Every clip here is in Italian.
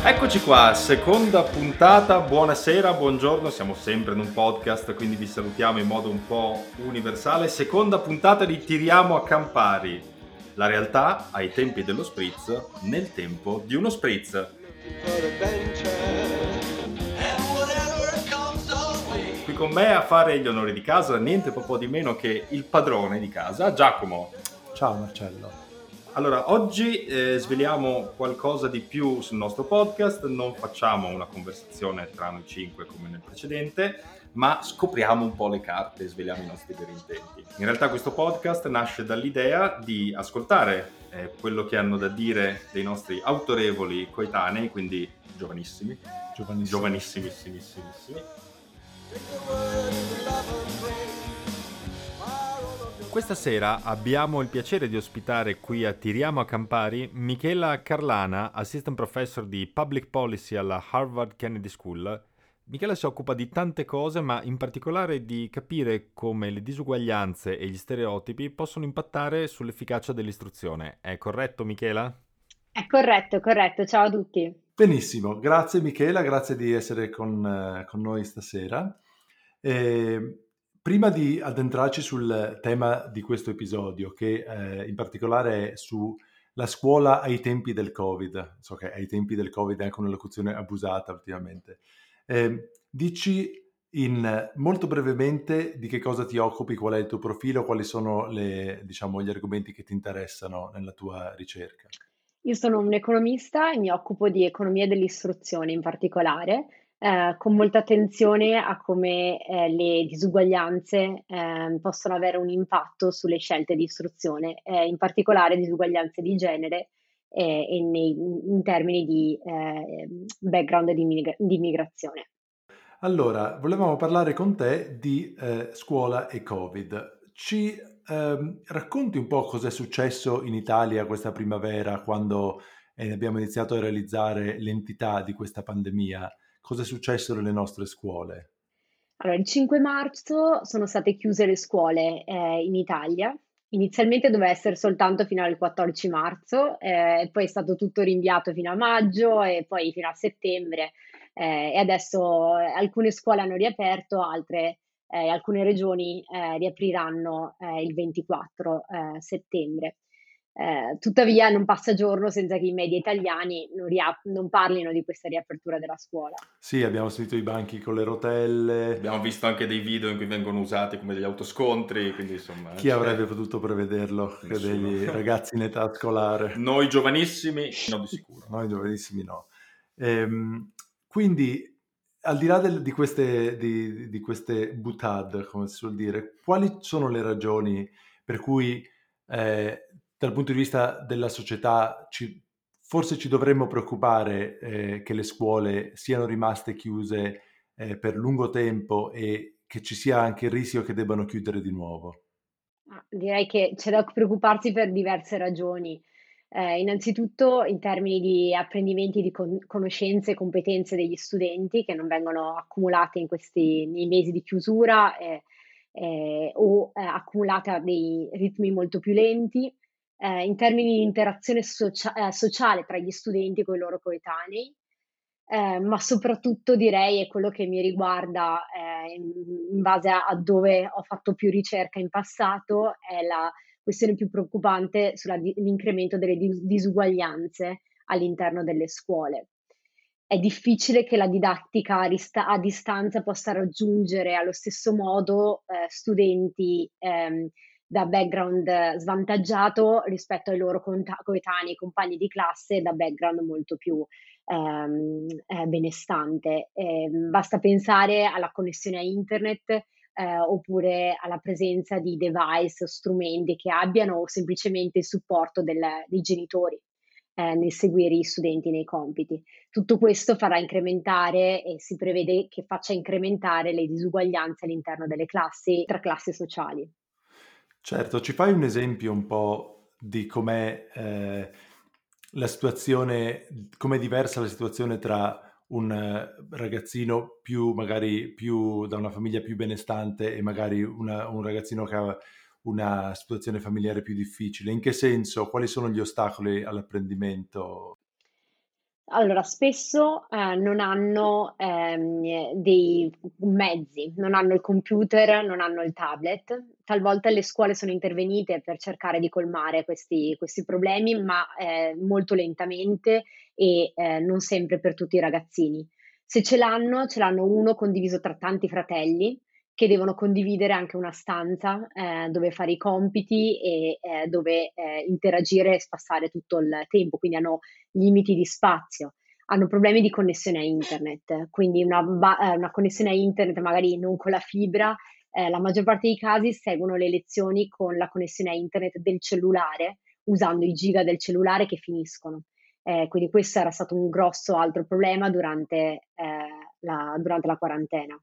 Eccoci qua, seconda puntata, buonasera, buongiorno, siamo sempre in un podcast, quindi vi salutiamo in modo un po' universale. Seconda puntata di Tiriamo a Campari, la realtà ai tempi dello spritz, nel tempo di uno spritz. Qui con me a fare gli onori di casa, niente po' di meno che il padrone di casa, Giacomo. Ciao Marcello. Allora, oggi eh, sveliamo qualcosa di più sul nostro podcast, non facciamo una conversazione tra noi cinque come nel precedente, ma scopriamo un po' le carte e sveliamo i nostri veri intenti. In realtà questo podcast nasce dall'idea di ascoltare eh, quello che hanno da dire dei nostri autorevoli coetanei, quindi giovanissimi, Giovanissimo. giovanissimissimi. Questa sera abbiamo il piacere di ospitare qui a Tiriamo a Campari Michela Carlana, assistant professor di Public Policy alla Harvard Kennedy School. Michela si occupa di tante cose, ma in particolare di capire come le disuguaglianze e gli stereotipi possono impattare sull'efficacia dell'istruzione. È corretto, Michela? È corretto, corretto. Ciao a tutti. Benissimo, grazie Michela, grazie di essere con, eh, con noi stasera. Eh, prima di addentrarci sul tema di questo episodio, che eh, in particolare è sulla scuola ai tempi del Covid, so che ai tempi del Covid è anche una locuzione abusata ultimamente, eh, dici in, molto brevemente di che cosa ti occupi, qual è il tuo profilo, quali sono le, diciamo, gli argomenti che ti interessano nella tua ricerca. Io sono un economista e mi occupo di economia dell'istruzione in particolare, eh, con molta attenzione a come eh, le disuguaglianze eh, possono avere un impatto sulle scelte di istruzione, eh, in particolare disuguaglianze di genere eh, e nei, in termini di eh, background di, immigra- di immigrazione. Allora, volevamo parlare con te di scuola e Covid. Ci ehm, racconti un po' cosa è successo in Italia questa primavera quando abbiamo iniziato a realizzare l'entità di questa pandemia? Cosa è successo nelle nostre scuole? Allora, il 5 marzo sono state chiuse le scuole eh, in Italia. Inizialmente doveva essere soltanto fino al 14 marzo, eh, poi è stato tutto rinviato fino a maggio e poi fino a settembre. Eh, e adesso eh, alcune scuole hanno riaperto, altre, eh, alcune regioni eh, riapriranno il 24 settembre. Eh, tuttavia non passa giorno senza che i media italiani non, ria- non, parlino di questa riapertura della scuola. Sì, abbiamo sentito i banchi con le rotelle. Abbiamo visto anche dei video in cui vengono usati come degli autoscontri, quindi insomma... Chi avrebbe potuto prevederlo? Che degli ragazzi in età scolare. Noi giovanissimi, no di sicuro. Noi giovanissimi no. Ehm, quindi, al di là del, di, queste, di, di queste butad, come si suol dire, quali sono le ragioni per cui... Eh, dal punto di vista della società ci, forse ci dovremmo preoccupare eh, che le scuole siano rimaste chiuse eh, per lungo tempo e che ci sia anche il rischio che debbano chiudere di nuovo? Direi che c'è da preoccuparsi per diverse ragioni. Eh, innanzitutto in termini di apprendimenti di con- conoscenze e competenze degli studenti che non vengono accumulate in questi mesi di chiusura eh, eh, o eh, accumulate a dei ritmi molto più lenti eh, in termini di interazione socia- eh, sociale tra gli studenti con i loro coetanei, eh, ma soprattutto direi, è quello che mi riguarda eh, in, base a, dove ho fatto più ricerca in passato, è la questione più preoccupante sull'incremento delle dis- disuguaglianze all'interno delle scuole. È difficile che la didattica a, rista- a distanza possa raggiungere allo stesso modo eh, studenti ehm, da background svantaggiato rispetto ai loro coetanei, compagni di classe da background molto più ehm, eh, benestante. Eh, basta pensare alla connessione a internet eh, oppure alla presenza di device o strumenti che abbiano semplicemente il supporto del, dei genitori eh, nel seguire gli studenti nei compiti. Tutto questo farà incrementare e si prevede che faccia incrementare le disuguaglianze all'interno delle classi tra classi sociali. Certo, ci fai un esempio un po' di com'è eh, la situazione, com'è diversa la situazione tra un eh, ragazzino più magari più da una famiglia più benestante e magari una, un ragazzino che ha una situazione familiare più difficile. In che senso? Quali sono gli ostacoli all'apprendimento? Allora, spesso eh, non hanno ehm, dei mezzi, non hanno il computer, non hanno il tablet. Talvolta le scuole sono intervenite per cercare di colmare questi, questi problemi, ma eh, molto lentamente e eh, non sempre per tutti i ragazzini. Se ce l'hanno, ce l'hanno uno condiviso tra tanti fratelli che devono condividere anche una stanza eh, dove fare i compiti e eh, dove eh, interagire e spassare tutto il tempo, quindi hanno limiti di spazio, hanno problemi di connessione a internet, quindi una, ba- una connessione a internet magari non con la fibra, eh, la maggior parte dei casi seguono le lezioni con la connessione a internet del cellulare, usando i giga del cellulare che finiscono. Eh, quindi questo era stato un grosso altro problema durante, eh, la, durante la quarantena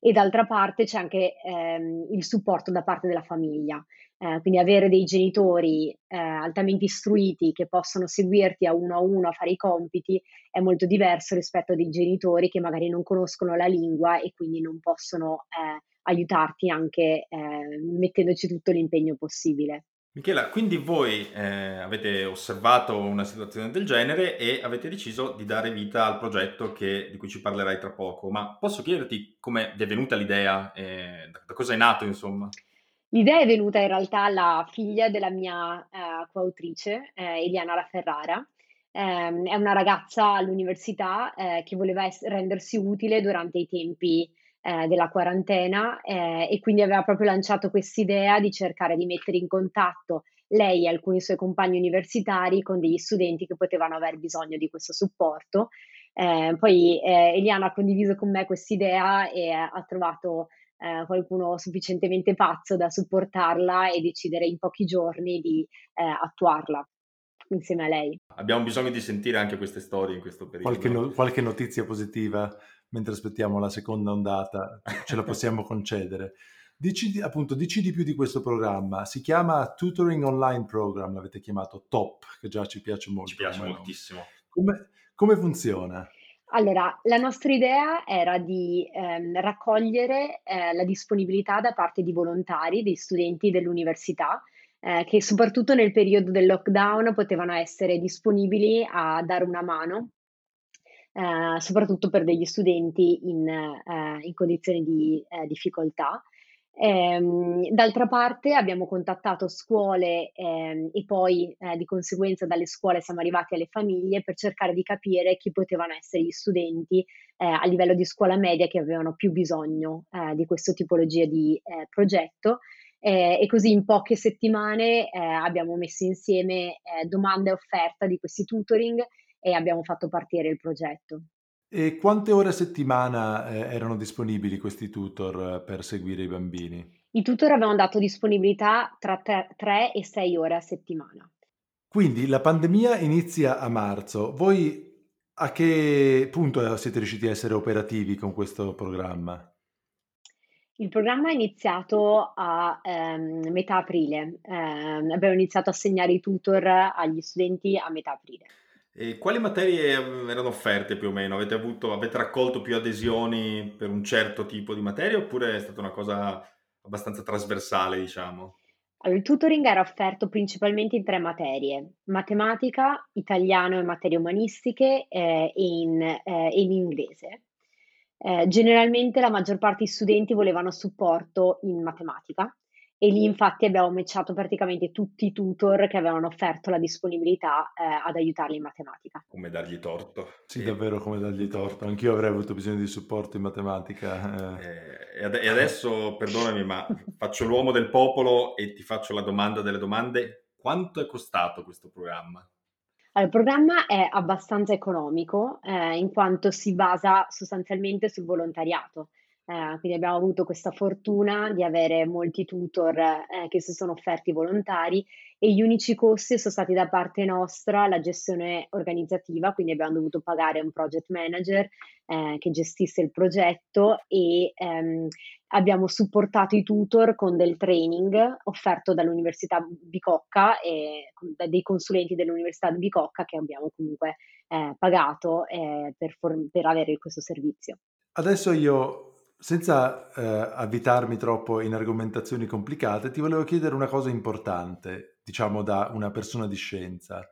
e d'altra parte c'è anche ehm, il supporto da parte della famiglia. Eh, quindi avere dei genitori eh, altamente istruiti che possono seguirti a uno a uno a fare i compiti è molto diverso rispetto a dei genitori che magari non conoscono la lingua e quindi non possono eh, aiutarti anche eh, mettendoci tutto l'impegno possibile. Michela, quindi voi eh, avete osservato una situazione del genere e avete deciso di dare vita al progetto che, di cui ci parlerai tra poco, ma posso chiederti come vi è venuta l'idea, eh, da, da, cosa è nato insomma? L'idea è venuta in realtà alla figlia della mia eh, coautrice, eh, Eliana Ferrara, ehm, è una ragazza all'università eh, che voleva es- rendersi utile durante i tempi eh, della quarantena eh, e quindi aveva proprio lanciato quest'idea di cercare di mettere in contatto lei e alcuni suoi compagni universitari con degli studenti che potevano aver bisogno di questo supporto. Eh, poi eh, Eliana ha condiviso con me quest'idea e ha trovato eh, qualcuno sufficientemente pazzo da supportarla e decidere in pochi giorni di eh, attuarla insieme a lei. Abbiamo bisogno di sentire anche queste storie in questo periodo. Qualche, no- qualche notizia positiva mentre aspettiamo la seconda ondata, ce la possiamo concedere. Dici, appunto, dici di più di questo programma. Si chiama Tutoring Online Program, l'avete chiamato TOP, che già ci piace molto. Ci piace moltissimo. Come, come, funziona? Allora, la nostra idea era di ehm, raccogliere eh, la disponibilità da parte di volontari, di studenti dell'università, eh, che soprattutto nel periodo del lockdown potevano essere disponibili a dare una mano eh, soprattutto per degli studenti in, eh, in condizioni di eh, difficoltà. Ehm, d'altra parte abbiamo contattato scuole ehm, e poi eh, di conseguenza dalle scuole siamo arrivati alle famiglie per cercare di capire chi potevano essere gli studenti eh, a livello di scuola media che avevano più bisogno eh, di questa tipologia di progetto. e così in poche settimane abbiamo messo insieme domanda e offerta di questi tutoring e abbiamo fatto partire il progetto. E quante ore a settimana eh, erano disponibili questi tutor eh, per seguire i bambini? I tutor avevano dato disponibilità tra 3 e 6 ore a settimana. Quindi la pandemia inizia a marzo. Voi a che punto siete riusciti a essere operativi con questo programma? Il programma è iniziato a ehm, metà aprile. Eh, abbiamo iniziato a segnare i tutor agli studenti a metà aprile. E quali materie erano offerte più o meno? Avete, avuto, avete raccolto più adesioni per un certo tipo di materia oppure è stata una cosa abbastanza trasversale, diciamo? Allora, il tutoring era offerto principalmente in tre materie, matematica, italiano e materie umanistiche eh, e, in, eh, e, in, inglese. Eh, generalmente la maggior parte degli studenti volevano supporto in matematica e lì infatti abbiamo matchato praticamente tutti i tutor che avevano offerto la disponibilità eh, ad aiutarli in matematica. Come dargli torto. Sì, e... davvero come dargli torto. Anch'io avrei avuto bisogno di supporto in matematica. Eh. E, e adesso, perdonami, ma faccio l'uomo del popolo e ti faccio la domanda delle domande. Quanto è costato questo programma? Allora, il programma è abbastanza economico eh, in quanto si basa sostanzialmente sul volontariato. Eh, quindi abbiamo avuto questa fortuna di avere molti tutor eh, che si sono offerti volontari e gli unici costi sono stati da parte nostra la gestione organizzativa, quindi abbiamo dovuto pagare un project manager eh, che gestisse il progetto e ehm, abbiamo supportato i tutor con del training offerto dall'Università Bicocca e dei consulenti dell'Università Bicocca che abbiamo comunque eh, pagato eh, per, for- per avere questo servizio. Adesso io senza eh, avvitarmi troppo in argomentazioni complicate, ti volevo chiedere una cosa importante, diciamo da una persona di scienza.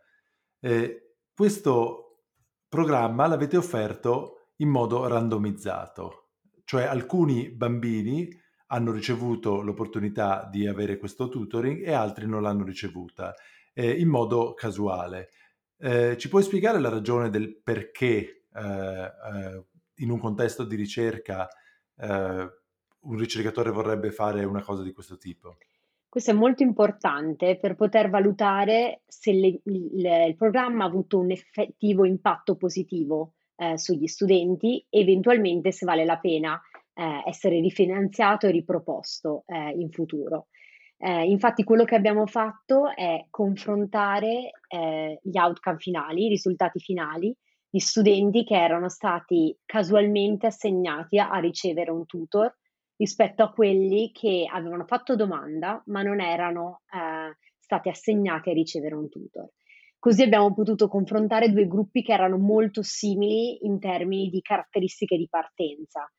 Eh, questo programma l'avete offerto in modo randomizzato, cioè alcuni bambini hanno ricevuto l'opportunità di avere questo tutoring e altri non l'hanno ricevuta eh, in modo casuale. Eh, ci puoi spiegare la ragione del perché eh, eh in un contesto di ricerca eh, un ricercatore vorrebbe fare una cosa di questo tipo? Questo è molto importante per poter valutare se le, il, il, programma ha avuto un effettivo impatto positivo eh, sugli studenti, eventualmente se vale la pena eh, essere rifinanziato e riproposto eh, in futuro. Eh, infatti quello che abbiamo fatto è confrontare eh, gli outcome finali, i risultati finali di studenti che erano stati casualmente assegnati a, ricevere un tutor rispetto a quelli che avevano fatto domanda ma non erano eh, stati assegnati a ricevere un tutor. Così abbiamo potuto confrontare due gruppi che erano molto simili in termini di caratteristiche di partenza.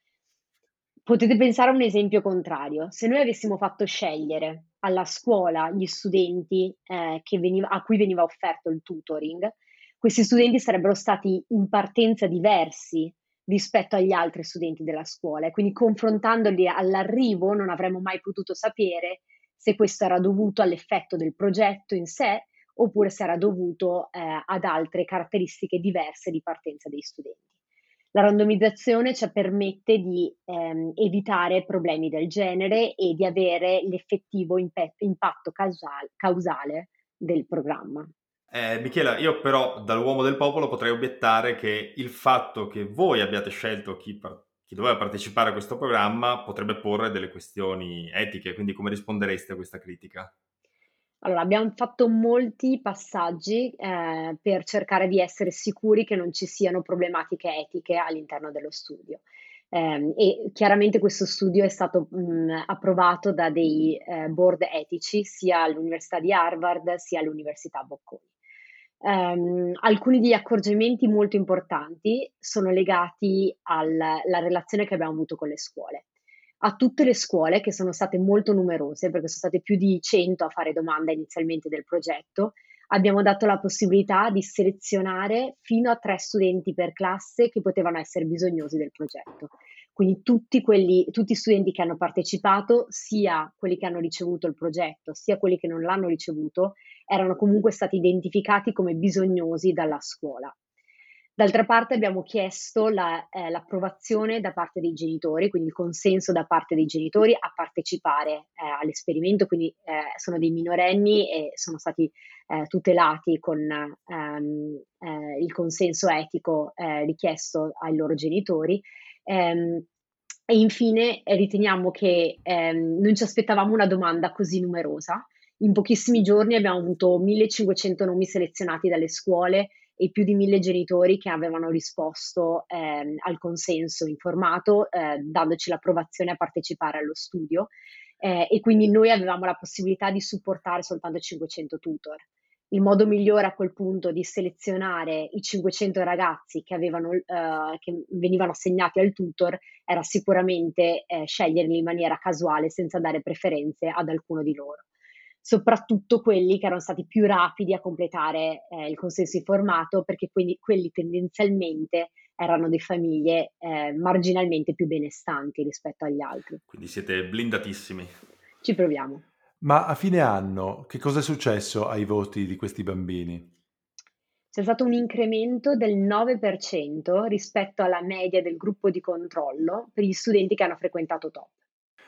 Potete pensare a un esempio contrario. Se noi avessimo fatto scegliere alla scuola gli studenti eh, veniva, a cui veniva offerto il tutoring, questi studenti sarebbero stati in partenza diversi rispetto agli altri studenti della scuola e quindi confrontandoli all'arrivo non avremmo mai potuto sapere se questo era dovuto all'effetto del progetto in sé oppure se era dovuto eh, ad altre caratteristiche diverse di partenza dei studenti. La randomizzazione ci permette di ehm, evitare problemi del genere e di avere l'effettivo imp- impatto causale, causale del programma. Eh, Michela, io però dall'uomo del popolo potrei obiettare che il fatto che voi abbiate scelto chi, par- chi, doveva partecipare a questo programma potrebbe porre delle questioni etiche, quindi come rispondereste a questa critica? Allora, abbiamo fatto molti passaggi eh, per cercare di essere sicuri che non ci siano problematiche etiche all'interno dello studio. Eh, e chiaramente questo studio è stato mh, approvato da dei eh, board etici sia all'Università di Harvard sia all'Università Bocconi. Um, alcuni degli accorgimenti molto importanti sono legati alla relazione che abbiamo avuto con le scuole. A tutte le scuole, che sono state molto numerose, perché sono state più di 100 a fare domanda inizialmente del progetto, abbiamo dato la possibilità di selezionare fino a tre studenti per classe che potevano essere bisognosi del progetto. Quindi tutti, quelli, tutti studenti che hanno partecipato, sia quelli che hanno ricevuto il progetto, sia quelli che non l'hanno ricevuto, erano comunque stati identificati come bisognosi dalla scuola. D'altra parte abbiamo chiesto la, eh, l'approvazione da parte dei genitori, quindi il consenso da parte dei genitori a partecipare eh, all'esperimento, quindi eh, sono dei minorenni e sono stati eh, tutelati con ehm, eh, il consenso etico eh, richiesto ai loro genitori. Ehm, e infine riteniamo che ehm, non ci aspettavamo una domanda così numerosa, in pochissimi giorni abbiamo avuto 1500 nomi selezionati dalle scuole e più di mille genitori che avevano risposto eh, al consenso informato, eh, dandoci l'approvazione a partecipare allo studio. Eh, e quindi noi avevamo la possibilità di supportare soltanto 500 tutor. Il modo migliore a quel punto di selezionare i 500 ragazzi che, avevano, eh, che venivano assegnati al tutor era sicuramente eh, sceglierli in maniera casuale senza dare preferenze ad alcuno di loro soprattutto quelli che erano stati più rapidi a completare eh, il consenso informato, perché quindi quelli tendenzialmente erano di famiglie eh, marginalmente più benestanti rispetto agli altri. Quindi siete blindatissimi. Ci proviamo. Ma a fine anno che cosa è successo ai voti di questi bambini? C'è stato un incremento del 9% rispetto alla media del gruppo di controllo per gli studenti che hanno frequentato TOP.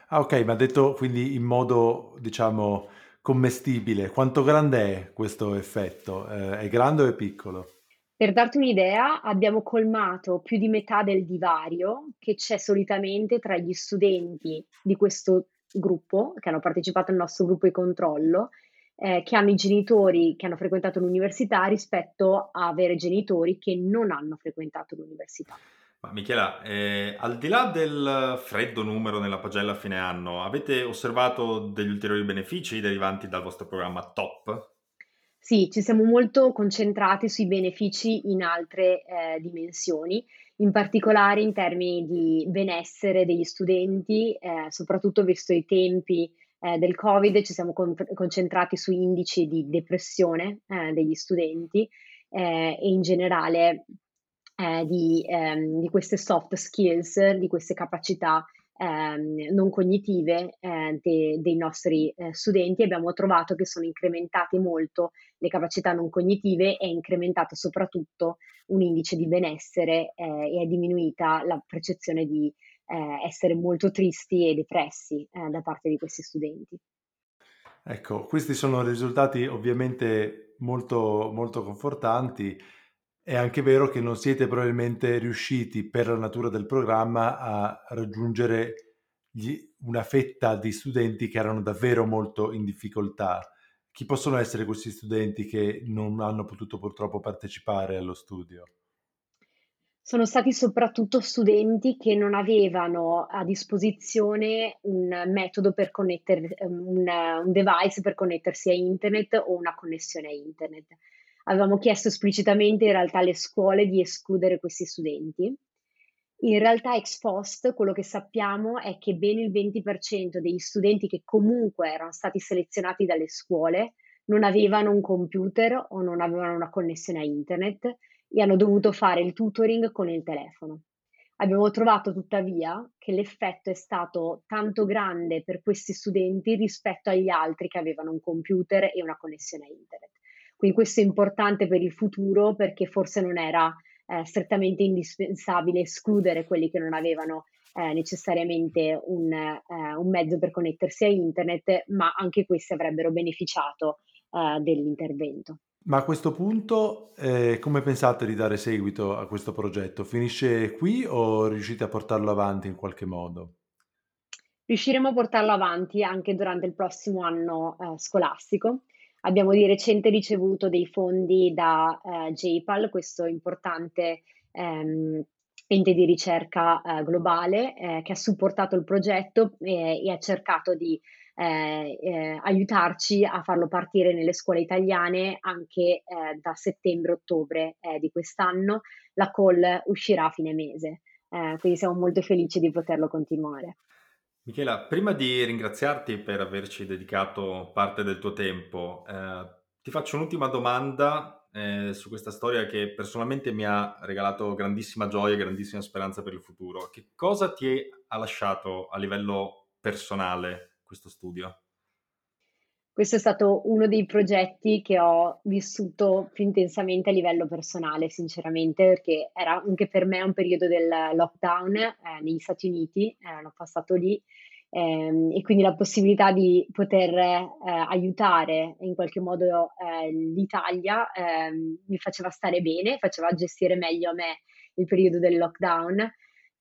Ah ok, ma detto quindi in modo, diciamo, commestibile. Quanto grande è questo effetto? Eh, è grande o è piccolo? Per darti un'idea, abbiamo colmato più di metà del divario che c'è solitamente tra gli studenti di questo gruppo, che hanno partecipato al nostro gruppo di controllo, eh, che hanno i genitori che hanno frequentato l'università rispetto a avere genitori che non hanno frequentato l'università. Ma Michela, eh, al di là del freddo numero nella pagella a fine anno, avete osservato degli ulteriori benefici derivanti dal vostro programma TOP? Sì, ci siamo molto concentrati sui benefici in altre eh, dimensioni. In particolare in termini di benessere degli studenti, eh, soprattutto visto i tempi eh, del Covid, ci siamo con- concentrati su indici di depressione eh, degli studenti eh, e in generale eh, di, ehm, di, queste soft skills, di queste capacità ehm, non cognitive eh, de- dei nostri eh, studenti. Abbiamo trovato che sono incrementate molto le capacità non cognitive e è incrementato soprattutto un indice di benessere eh, e è diminuita la percezione di eh, essere molto tristi e depressi eh, da parte di questi studenti. Ecco, questi sono risultati ovviamente molto, molto confortanti. È anche vero che non siete probabilmente riusciti, per la natura del programma, a raggiungere gli, una fetta di studenti che erano davvero molto in difficoltà. Chi possono essere questi studenti che non hanno potuto purtroppo partecipare allo studio? sono stati soprattutto studenti che non avevano a disposizione un metodo per connettere, ehm, un, un device per connettersi a internet o una connessione a internet. Avevamo chiesto esplicitamente in realtà alle scuole di escludere questi studenti. In realtà ex post quello che sappiamo è che ben il 20% degli studenti che comunque erano stati selezionati dalle scuole non avevano un computer o non avevano una connessione a internet e hanno dovuto fare il tutoring con il telefono. Abbiamo trovato tuttavia che l'effetto è stato tanto grande per questi studenti rispetto agli altri che avevano un computer e una connessione a internet. Quindi questo è importante per il futuro perché forse non era eh, strettamente indispensabile escludere quelli che non avevano eh, necessariamente un, eh, un, mezzo per connettersi a internet, ma anche questi avrebbero beneficiato eh, dell'intervento. Ma a questo punto, eh, come pensate di dare seguito a questo progetto? Finisce qui o riuscite a portarlo avanti in qualche modo? Riusciremo a portarlo avanti anche durante il prossimo anno eh, scolastico. Abbiamo di recente ricevuto dei fondi da eh, JPAL, questo importante ehm, ente di ricerca eh, globale eh, che ha supportato il progetto e ha cercato di eh, eh, aiutarci a farlo partire nelle scuole italiane anche eh, da settembre-ottobre di quest'anno. La call uscirà a fine mese, quindi siamo molto felici di poterlo continuare. Michela, prima di ringraziarti per averci dedicato parte del tuo tempo, eh, ti faccio un'ultima domanda su questa storia che personalmente mi ha regalato grandissima gioia e grandissima speranza per il futuro. Che cosa ti ha lasciato a livello personale questo studio? Questo è stato uno dei progetti che ho vissuto più intensamente a livello personale, sinceramente, perché era anche per me un periodo del lockdown eh, negli Stati Uniti, eh, l'ho passato lì, ehm, e quindi la possibilità di poter eh, aiutare in qualche modo eh, l'Italia ehm, mi faceva stare bene, faceva gestire meglio a me il periodo del lockdown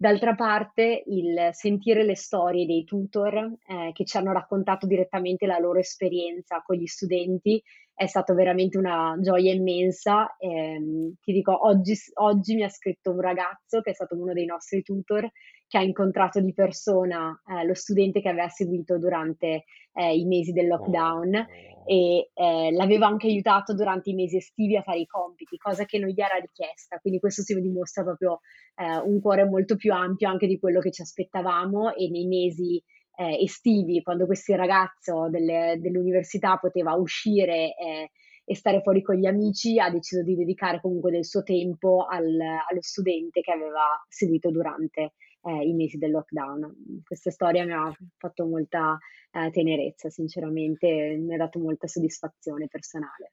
D'altra parte, il sentire le storie dei tutor eh, che ci hanno raccontato direttamente la loro esperienza con gli studenti è stato veramente una gioia immensa. Eh, ti dico, oggi, oggi, mi ha scritto un ragazzo che è stato uno dei nostri tutor che ha incontrato di persona eh, lo studente che aveva seguito durante eh, i mesi del lockdown oh. e eh, l'aveva anche aiutato durante i mesi estivi a fare i compiti, cosa che non gli era richiesta. Quindi questo si dimostra proprio eh, un cuore molto più ampio anche di quello che ci aspettavamo e nei mesi eh, estivi, quando questo ragazzo delle, dell'università poteva uscire eh, e stare fuori con gli amici, ha deciso di dedicare comunque del suo tempo al, allo studente che aveva seguito durante eh, i mesi del lockdown. Questa storia mi ha fatto molta eh, tenerezza, sinceramente, mi ha dato molta soddisfazione personale.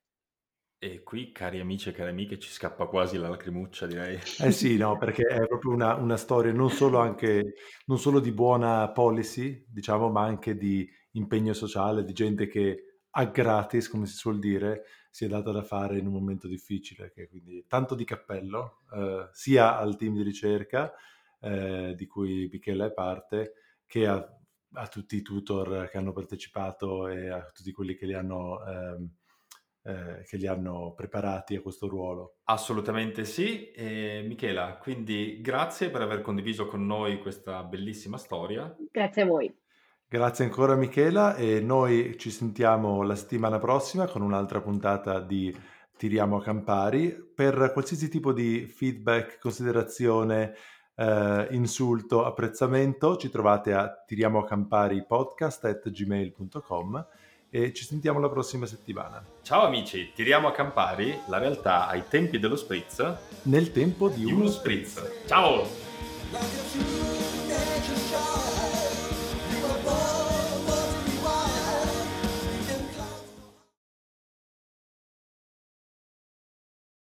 E qui, cari amici e cari amiche, ci scappa quasi la lacrimuccia, direi. Eh sì, no, perché è proprio una, una storia non solo, anche, non solo di buona policy, diciamo, ma anche di impegno sociale, di gente che a gratis, come si suol dire, si è data da fare in un momento difficile. Che quindi tanto di cappello, eh, sia al team di ricerca, eh, di cui Michela è parte, che a, a, tutti i tutor che hanno partecipato e a tutti quelli che li hanno... Ehm, eh, che li hanno preparati a questo ruolo. Assolutamente sì. E Michela, quindi grazie per aver condiviso con noi questa bellissima storia. Grazie a voi. Grazie ancora Michela e noi ci sentiamo la settimana prossima con un'altra puntata di Tiriamo a Campari. Per qualsiasi tipo di feedback, considerazione, eh, insulto, apprezzamento, ci trovate a tiriamoacamparipodcast.gmail.com e ci sentiamo la prossima settimana. Ciao amici, tiriamo a Campari, la realtà ai tempi dello spritz. Nel tempo di, di uno spritz. spritz. Ciao!